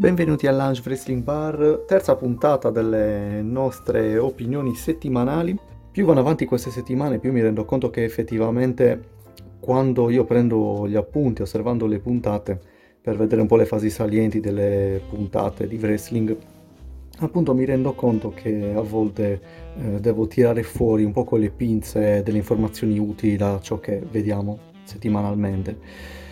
Benvenuti al Lunch Wrestling Bar, terza puntata delle nostre opinioni settimanali. Più vanno avanti queste settimane, più mi rendo conto che effettivamente quando io prendo gli appunti osservando le puntate per vedere un po' le fasi salienti delle puntate di wrestling, appunto mi rendo conto che a volte eh, devo tirare fuori un po' con le pinze delle informazioni utili da ciò che vediamo settimanalmente.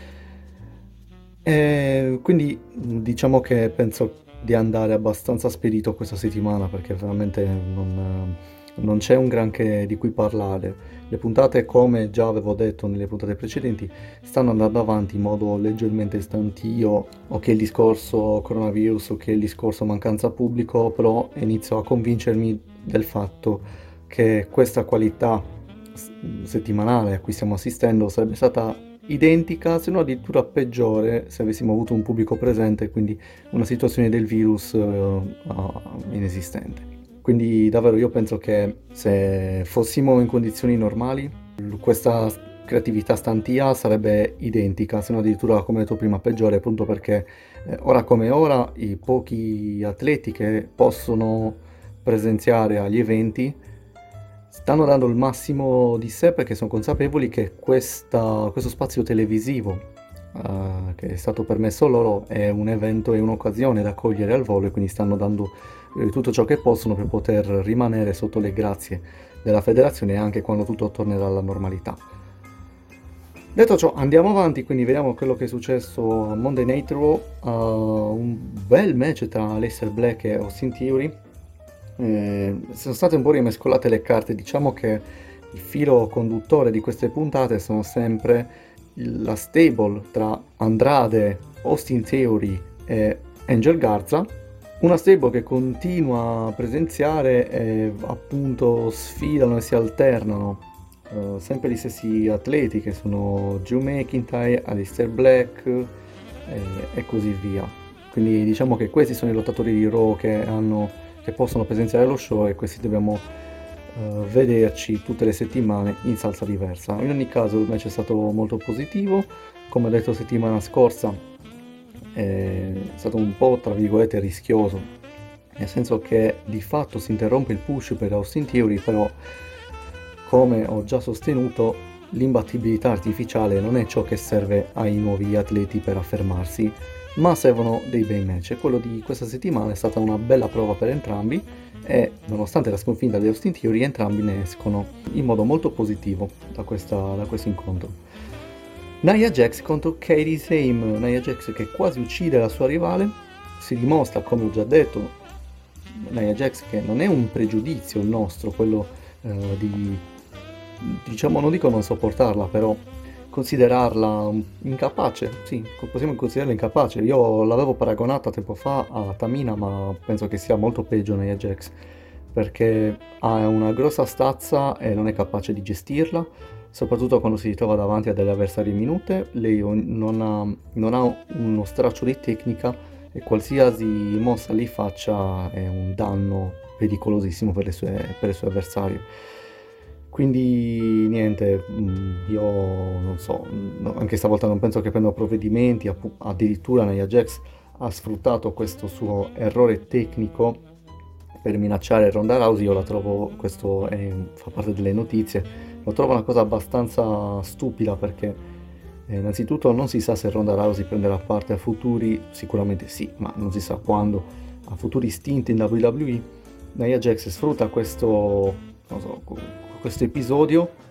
E quindi diciamo che penso di andare abbastanza spedito questa settimana perché veramente non, non c'è un granché di cui parlare. Le puntate, come già avevo detto nelle puntate precedenti, stanno andando avanti in modo leggermente stantio. Ok, il discorso coronavirus, ok, il discorso mancanza pubblico, però inizio a convincermi del fatto che questa qualità settimanale a cui stiamo assistendo sarebbe stata identica, se non addirittura peggiore se avessimo avuto un pubblico presente, quindi una situazione del virus uh, inesistente. Quindi davvero io penso che se fossimo in condizioni normali, questa creatività stantia sarebbe identica, se non addirittura come detto prima peggiore, appunto perché eh, ora come ora i pochi atleti che possono presenziare agli eventi stanno dando il massimo di sé perché sono consapevoli che questa, questo spazio televisivo uh, che è stato permesso loro è un evento e un'occasione da cogliere al volo e quindi stanno dando eh, tutto ciò che possono per poter rimanere sotto le grazie della federazione anche quando tutto tornerà alla normalità. Detto ciò, andiamo avanti, quindi vediamo quello che è successo a Monday Night Raw, uh, un bel match tra Lester Black e Austin Theory, eh, sono state un po' rimescolate le carte, diciamo che il filo conduttore di queste puntate sono sempre la stable tra Andrade, Austin Theory e Angel Garza, una stable che continua a presenziare e appunto sfidano e si alternano. Uh, sempre gli stessi atleti che sono Drew McIntyre, Alistair Black e, e così via. Quindi diciamo che questi sono i lottatori di Raw che hanno che possono presenziare allo show e questi dobbiamo uh, vederci tutte le settimane in salsa diversa. In ogni caso match è stato molto positivo, come detto settimana scorsa è stato un po' tra virgolette rischioso, nel senso che di fatto si interrompe il push per Austin Theory, però come ho già sostenuto l'imbattibilità artificiale non è ciò che serve ai nuovi atleti per affermarsi, ma servono dei bei match e quello di questa settimana è stata una bella prova per entrambi e nonostante la sconfitta di Austin Theory entrambi ne escono in modo molto positivo da, questa, da questo incontro. Nia Jax contro Katie Same, Nia Jax che quasi uccide la sua rivale, si dimostra come ho già detto Nia Jax che non è un pregiudizio il nostro, quello eh, di diciamo non dico non sopportarla però considerarla incapace, sì, possiamo considerarla incapace. Io l'avevo paragonata tempo fa a Tamina, ma penso che sia molto peggio nei Ajax, perché ha una grossa stazza e non è capace di gestirla, soprattutto quando si ritrova davanti a delle avversarie minute. Lei non ha, non ha uno straccio di tecnica e qualsiasi mossa li faccia è un danno pericolosissimo per sue, per le sue avversarie. Quindi niente, mm, io non so, anche stavolta non penso che prenda provvedimenti, addirittura Nia Jax ha sfruttato questo suo errore tecnico per minacciare Ronda Rousey, io la trovo, questo è, fa parte delle notizie, lo trovo una cosa abbastanza stupida perché eh, innanzitutto non si sa se Ronda Rousey prenderà parte a futuri, sicuramente sì, ma non si sa quando, a futuri stint in WWE. Nia Jax sfrutta questo, non so, questo episodio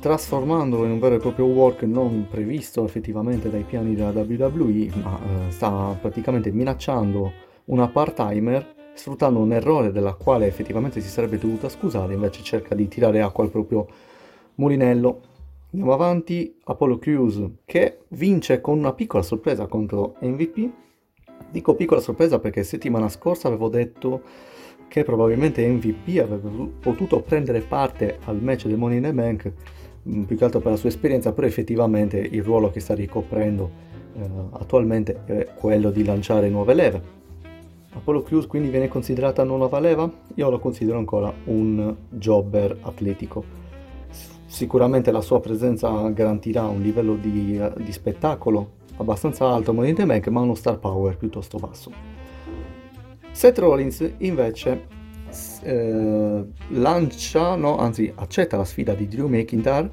trasformandolo in un vero e proprio work non previsto effettivamente dai piani della WWE, ma eh, sta praticamente minacciando una part-timer sfruttando un errore della quale effettivamente si sarebbe dovuta scusare, invece cerca di tirare acqua al proprio mulinello. Andiamo avanti, Apollo Crews che vince con una piccola sorpresa contro MVP. Dico piccola sorpresa perché settimana scorsa avevo detto che probabilmente MVP avrebbe potuto prendere parte al match del Money in the Bank, mm, più che altro per la sua esperienza, però effettivamente il ruolo che sta ricoprendo eh, attualmente è quello di lanciare nuove leve. Apollo Crews quindi viene considerata una nuova leva? Io lo considero ancora un jobber atletico. sicuramente la sua presenza garantirà un livello di, di spettacolo abbastanza alto a Money in the Bank, ma uno star power piuttosto basso. Seth Rollins invece eh, lancia, no, anzi accetta la sfida di Drew McIntyre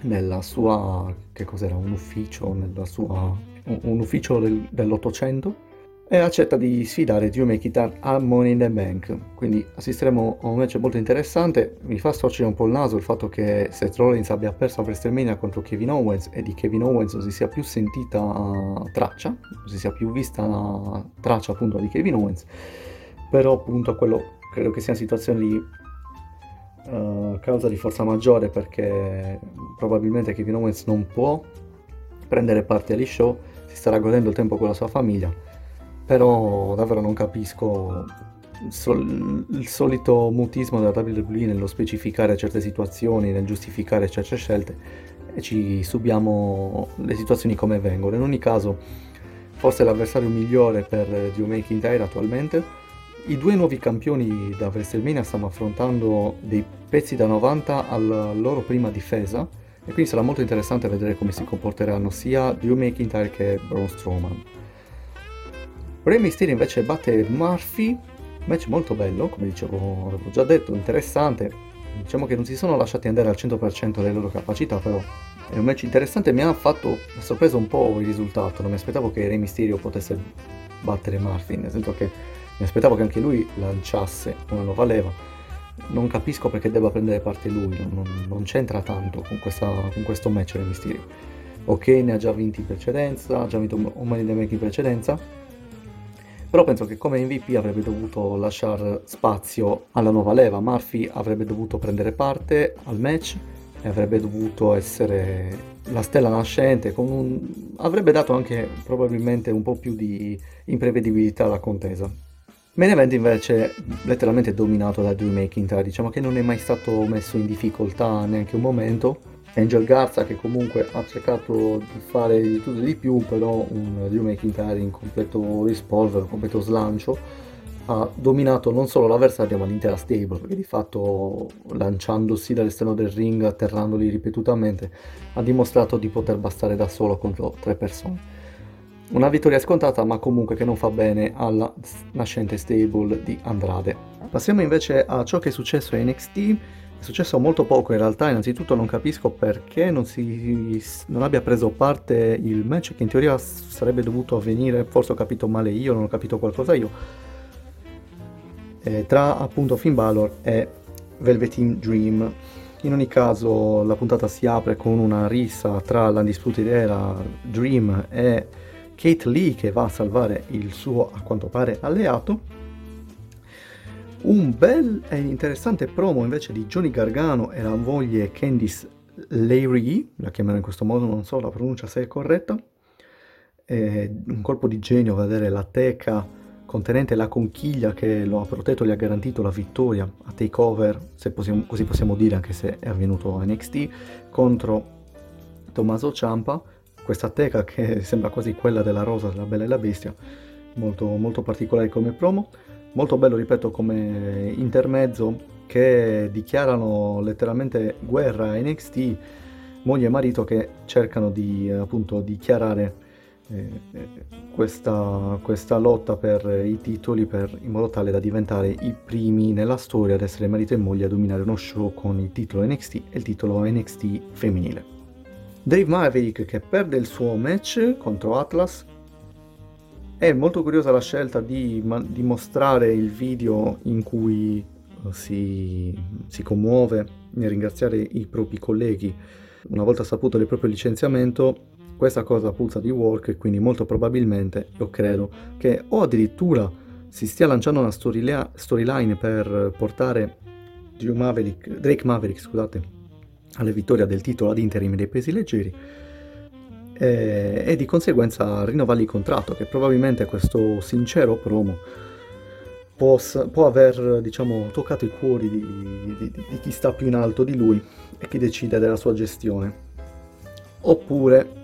nella sua, che cos'era, un ufficio, nella sua, un, un ufficio del, dell'Ottocento e accetta di sfidare Drew McIntyre a Money in the Bank. Quindi assisteremo a un match molto interessante. Mi fa storcere un po' il naso il fatto che Seth Rollins abbia perso a WrestleMania contro Kevin Owens e di Kevin Owens non si sia più sentita traccia, non si sia più vista traccia appunto di Kevin Owens. Però appunto quello credo che sia una situazione di uh, causa di forza maggiore perché probabilmente Kevin Owens non può prendere parte agli show, si starà godendo il tempo con la sua famiglia però davvero non capisco sol- il solito mutismo della WWE nello specificare certe situazioni, nel giustificare certe scelte e ci subiamo le situazioni come vengono. In ogni caso, forse l'avversario migliore per Drew McIntyre attualmente. I due nuovi campioni da WrestleMania stanno affrontando dei pezzi da 90 alla loro prima difesa e quindi sarà molto interessante vedere come si comporteranno sia Drew McIntyre che Braun Strowman. Rey Mysterio invece batte Murphy, match molto bello, come dicevo, avevo già detto, interessante. Diciamo che non si sono lasciati andare al 100% delle loro capacità, però è un match interessante, mi ha fatto ha sorpreso un po' il risultato, non mi aspettavo che Rey Mysterio potesse battere Murphy, nel senso che mi aspettavo che anche lui lanciasse una nuova leva. Non capisco perché debba prendere parte lui, non, non c'entra tanto con, questa, con questo match Rey Mysterio. Ok, ne ha già vinti in precedenza, ha già vinto un Money in precedenza, però penso che come MVP avrebbe dovuto lasciare spazio alla nuova leva, Murphy avrebbe dovuto prendere parte al match e avrebbe dovuto essere la stella nascente, un... avrebbe dato anche probabilmente un po' più di imprevedibilità alla contesa. Main event invece letteralmente dominato da Drew McIntyre, diciamo che non è mai stato messo in difficoltà neanche un momento, Angel Garza che comunque ha cercato di fare di tutto e di più, però un Drew McIntyre in completo rispolvero, completo slancio, ha dominato non solo l'avversario ma l'intera stable, perché di fatto lanciandosi dall'esterno del ring, atterrandoli ripetutamente, ha dimostrato di poter bastare da solo contro tre persone. Una vittoria scontata ma comunque che non fa bene alla nascente stable di Andrade. Passiamo invece a ciò che è successo a NXT è successo molto poco in realtà, innanzitutto non capisco perché non, si, non abbia preso parte il match che in teoria sarebbe dovuto avvenire, forse ho capito male io, non ho capito qualcosa io, eh, tra appunto Finn Balor e Velveteen Dream. In ogni caso la puntata si apre con una rissa tra l'Undisputed Era, Dream e Kate Lee che va a salvare il suo, a quanto pare, alleato un bel e interessante promo invece di Johnny Gargano e la moglie Candice Larry, la chiamerò in questo modo, non so la pronuncia se è corretta. È un colpo di genio vedere la teca contenente la conchiglia che lo ha protetto e gli ha garantito la vittoria a takeover, se possiamo, così possiamo dire anche se è avvenuto a NXT, contro Tommaso Ciampa. Questa teca che sembra quasi quella della rosa della Bella e la Bestia, molto, molto particolare come promo molto bello, ripeto, come intermezzo che dichiarano letteralmente guerra a NXT, moglie e marito che cercano di appunto dichiarare eh, questa, questa, lotta per i titoli per, in modo tale da diventare i primi nella storia ad essere marito e moglie a dominare uno show con il titolo NXT e il titolo NXT femminile. Dave Maverick che perde il suo match contro Atlas è molto curiosa la scelta di, di mostrare il video in cui eh, si, si, commuove nel ringraziare i propri colleghi una volta saputo del proprio licenziamento. Questa cosa puzza di work quindi molto probabilmente io credo che o addirittura si stia lanciando una storyline per portare Maverick, Drake Maverick scusate, alle vittorie del titolo ad interim dei pesi leggeri e, e di conseguenza rinnovargli il contratto, che probabilmente questo sincero promo può, può aver diciamo, toccato i cuori di, di, di chi sta più in alto di lui e chi decide della sua gestione. Oppure,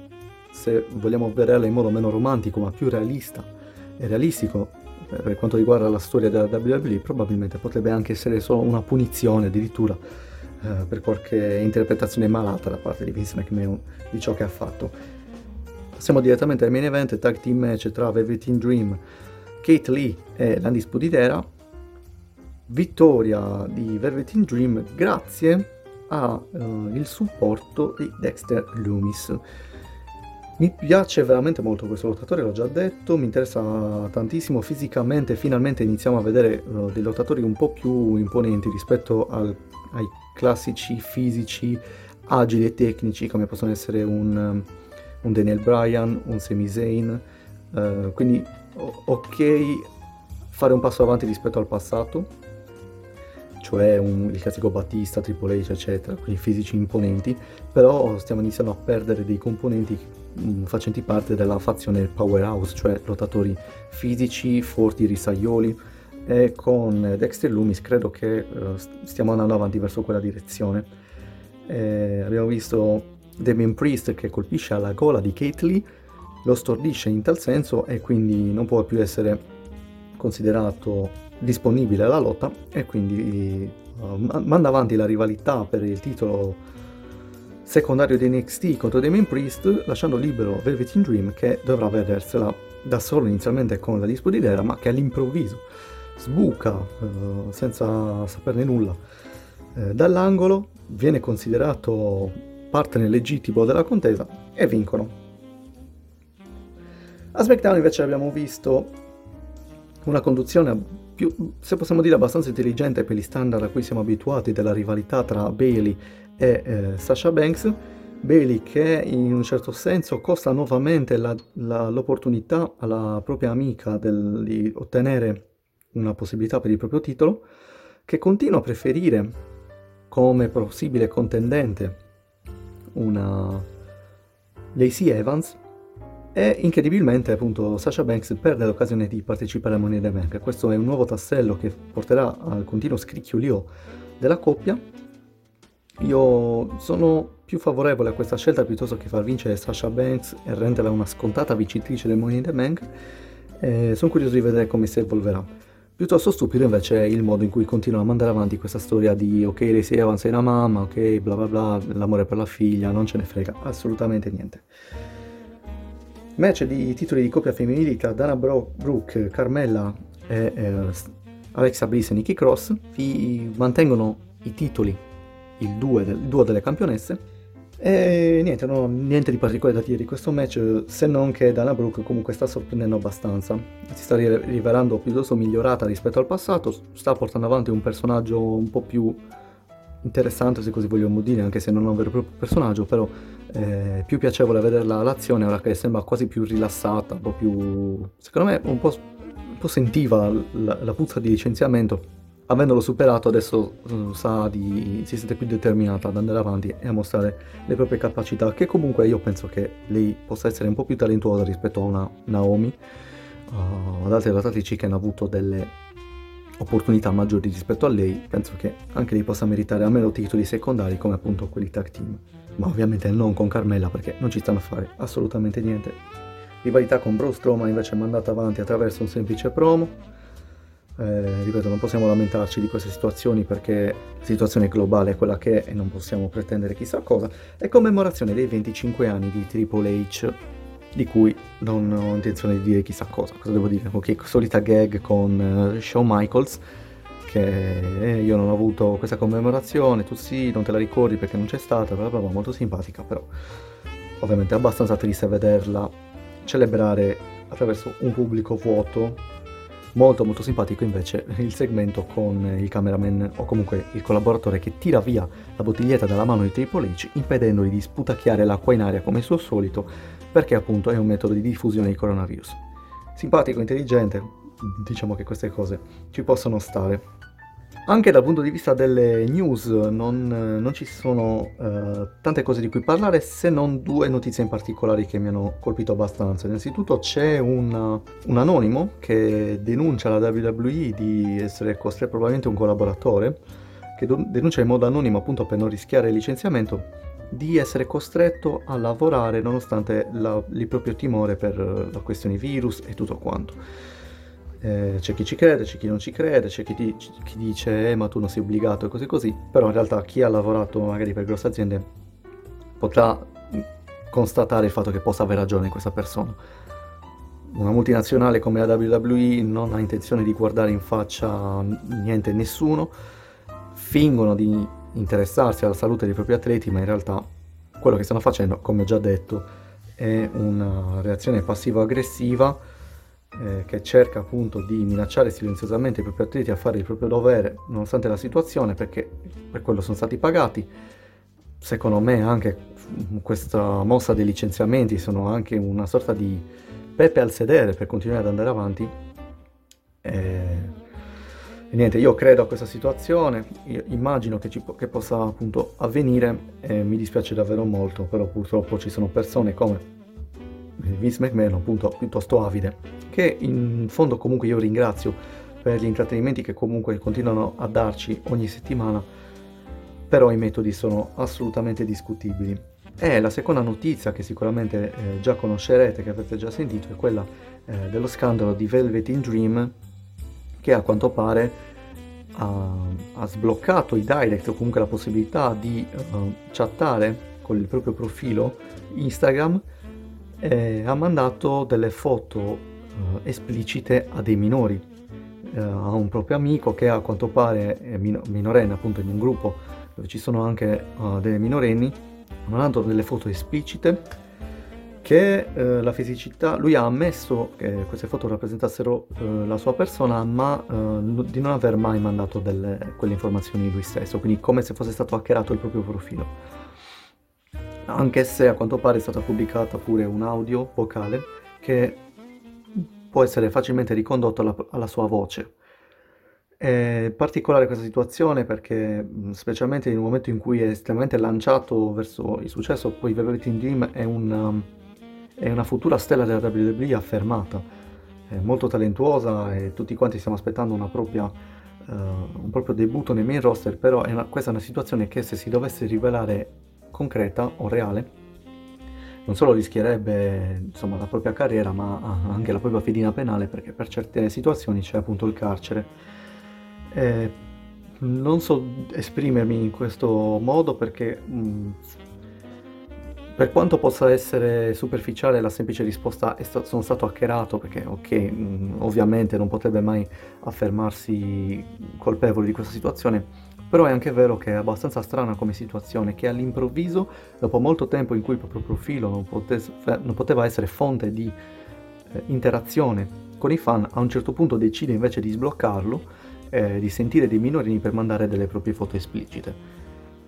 se vogliamo vederla in modo meno romantico ma più realista e realistico per quanto riguarda la storia della WWE, probabilmente potrebbe anche essere solo una punizione addirittura eh, per qualche interpretazione malata da parte di Vince McMahon di ciò che ha fatto. Passiamo direttamente al main event, tag team match tra Velveteen Dream, Kate Lee e l'Undisputed Era. Vittoria di Velveteen Dream grazie al uh, supporto di Dexter Loomis. Mi piace veramente molto questo lottatore, l'ho già detto, mi interessa tantissimo fisicamente, finalmente iniziamo a vedere uh, dei lottatori un po' più imponenti rispetto al, ai classici fisici agili e tecnici come possono essere un, un Daniel Bryan, un Sami Zayn, uh, quindi ok fare un passo avanti rispetto al passato, cioè un, il classico Battista, Triple H, eccetera, quindi fisici imponenti, però stiamo iniziando a perdere dei componenti mh, facenti parte della fazione powerhouse, cioè lottatori fisici, forti, risaioli, e con Dexter Loomis credo che uh, stiamo andando avanti verso quella direzione. Eh, abbiamo visto Damien Priest che colpisce alla gola di Kate Lee, lo stordisce in tal senso e quindi non può più essere considerato disponibile alla lotta e quindi uh, manda avanti la rivalità per il titolo secondario di NXT contro Damien Priest lasciando libero Velveteen Dream che dovrà vedersela da solo inizialmente con la disputa di Dera ma che all'improvviso sbuca uh, senza saperne nulla uh, dall'angolo viene considerato partner legittimo della contesa e vincono a SmackDown invece abbiamo visto una conduzione più, se possiamo dire, abbastanza intelligente per gli standard a cui siamo abituati della rivalità tra Bailey e eh, Sasha Banks. Bailey che in un certo senso costa nuovamente la, la, l'opportunità alla propria amica del, di ottenere una possibilità per il proprio titolo, che continua a preferire come possibile contendente una Lacey Evans e incredibilmente appunto Sasha Banks perde l'occasione di partecipare a Money in Bank. Questo è un nuovo tassello che porterà al continuo scricchiolio della coppia. Io sono più favorevole a questa scelta piuttosto che far vincere Sasha Banks e renderla una scontata vincitrice del Money in the Bank. E sono curioso di vedere come si evolverà. Piuttosto stupido invece è il modo in cui continuano a mandare avanti questa storia di ok, lei si Evans è una mamma, ok, bla bla bla, l'amore per la figlia, non ce ne frega assolutamente niente. Match di titoli di coppia femminili tra Dana Bro- Brooke, Carmella e eh, Alexa Bliss e Nikki Cross vi mantengono i titoli, il, due del, il duo delle campionesse. E niente, ho niente di particolare da dire di questo match, se non che Dana Brooke comunque sta sorprendendo abbastanza. Si sta rivelando piuttosto migliorata rispetto al passato, sta portando avanti un personaggio un po' più interessante se così vogliamo dire, anche se non è un vero e proprio personaggio, però è eh, più piacevole vederla l'azione ora che sembra quasi più rilassata, un po' più... secondo me un po', un po sentiva la, la, puzza di licenziamento. Avendolo superato adesso uh, sa di, si sente più determinata ad andare avanti e a mostrare le proprie capacità, che comunque io penso che lei possa essere un po' più talentuosa rispetto a una Naomi. Uh, ad altre lottrici che hanno avuto delle opportunità maggiori rispetto a lei, penso che anche lei possa meritare almeno titoli secondari come appunto quelli tag team. Ma ovviamente non con Carmella perché non ci stanno a fare assolutamente niente. Rivalità con Bro Strowman invece è mandata avanti attraverso un semplice promo. Eh, ripeto, non possiamo lamentarci di queste situazioni perché la situazione globale è quella che è e non possiamo pretendere chissà cosa. È commemorazione dei 25 anni di Triple H di cui non ho intenzione di dire chissà cosa. Cosa devo dire? Ok, solita gag con uh, Shawn Michaels, che eh, io non ho avuto questa commemorazione, tu sì, non te la ricordi perché non c'è stata, bla bla bla, molto simpatica, però ovviamente è abbastanza triste vederla celebrare attraverso un pubblico vuoto. Molto molto simpatico invece il segmento con il cameraman o comunque il collaboratore che tira via la bottiglietta dalla mano di Triple H impedendogli di sputacchiare l'acqua in aria come suo solito perché appunto è un metodo di diffusione di coronavirus. Simpatico, intelligente, diciamo che queste cose ci possono stare. Anche dal punto di vista delle news non, non ci sono uh, tante cose di cui parlare se non due notizie in particolare che mi hanno colpito abbastanza. Innanzitutto c'è un, un anonimo che denuncia la WWE di essere costretto probabilmente un collaboratore che denuncia in modo anonimo appunto per non rischiare il licenziamento di essere costretto a lavorare nonostante la, il proprio timore per la questione virus e tutto quanto. Eh, c'è chi ci crede, c'è chi non ci crede, c'è chi, di- chi dice eh, ma tu non sei obbligato e così così, però in realtà chi ha lavorato magari per grosse aziende potrà constatare il fatto che possa aver ragione questa persona. Una multinazionale come la WWE non ha intenzione di guardare in faccia niente e nessuno, fingono di interessarsi alla salute dei propri atleti, ma in realtà quello che stanno facendo, come ho già detto, è una reazione passivo-aggressiva eh, che cerca appunto di minacciare silenziosamente i propri atleti a fare il proprio dovere nonostante la situazione perché per quello sono stati pagati. Secondo me anche questa mossa dei licenziamenti sono anche una sorta di pepe al sedere per continuare ad andare avanti. E... E niente, io credo a questa situazione, io immagino che, ci, che possa appunto avvenire e mi dispiace davvero molto, però purtroppo ci sono persone come Vince McMahon appunto piuttosto avide, che in fondo comunque io ringrazio per gli intrattenimenti che comunque continuano a darci ogni settimana, però i metodi sono assolutamente discutibili. E la seconda notizia che sicuramente eh, già conoscerete, che avete già sentito, è quella eh, dello scandalo di Velvet in Dream che a quanto pare ha, ha sbloccato i direct o comunque la possibilità di uh, chattare con il proprio profilo Instagram e ha mandato delle foto uh, esplicite a dei minori, uh, a un proprio amico che a quanto pare è min- minorenne appunto in un gruppo dove ci sono anche delle minorenni, ha mandato delle foto esplicite che eh, la fisicità, lui ha ammesso che queste foto rappresentassero eh, la sua persona, ma eh, di non aver mai mandato delle, quelle informazioni lui stesso, quindi come se fosse stato hackerato il proprio profilo. Anche se a quanto pare è stata pubblicata pure un audio vocale che può essere facilmente ricondotto alla, alla sua voce. È particolare questa situazione perché, specialmente nel momento in cui è estremamente lanciato verso il successo, poi Velvet in Dream è un è una futura stella della WWE affermata, è molto talentuosa e tutti quanti stiamo aspettando propria, uh, un proprio debutto nei main roster, però è una, questa è una situazione che se si dovesse rivelare concreta o reale, non solo rischierebbe insomma, la propria carriera, ma anche la propria fedina penale, perché per certe situazioni c'è appunto il carcere. E non so esprimermi in questo modo perché mh, per quanto possa essere superficiale la semplice risposta è sta- sono stato hackerato perché ok, mh, ovviamente non potrebbe mai affermarsi colpevole di questa situazione, però è anche vero che è abbastanza strana come situazione che all'improvviso, dopo molto tempo in cui il proprio profilo non, potes- non poteva essere fonte di eh, interazione con i fan, a un certo punto decide invece di sbloccarlo, eh, di sentire dei minorini per mandare delle proprie foto esplicite.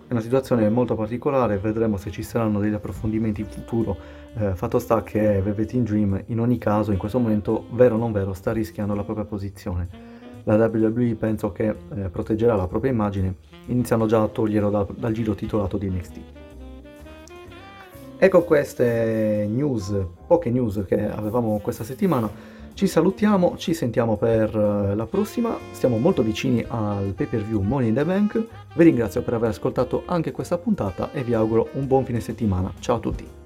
È una situazione molto particolare, vedremo se ci saranno degli approfondimenti in futuro. Eh, fatto sta che Velvet in Dream in ogni caso in questo momento, vero o non vero, sta rischiando la propria posizione. La WWE penso che eh, proteggerà la propria immagine iniziando già a toglierlo da, dal giro titolato di NXT. Ecco queste news, poche news che avevamo questa settimana. Ci salutiamo, ci sentiamo per eh, la prossima, siamo molto vicini al pay per view Money in the Bank, vi ringrazio per aver ascoltato anche questa puntata e vi auguro un buon fine settimana, ciao a tutti!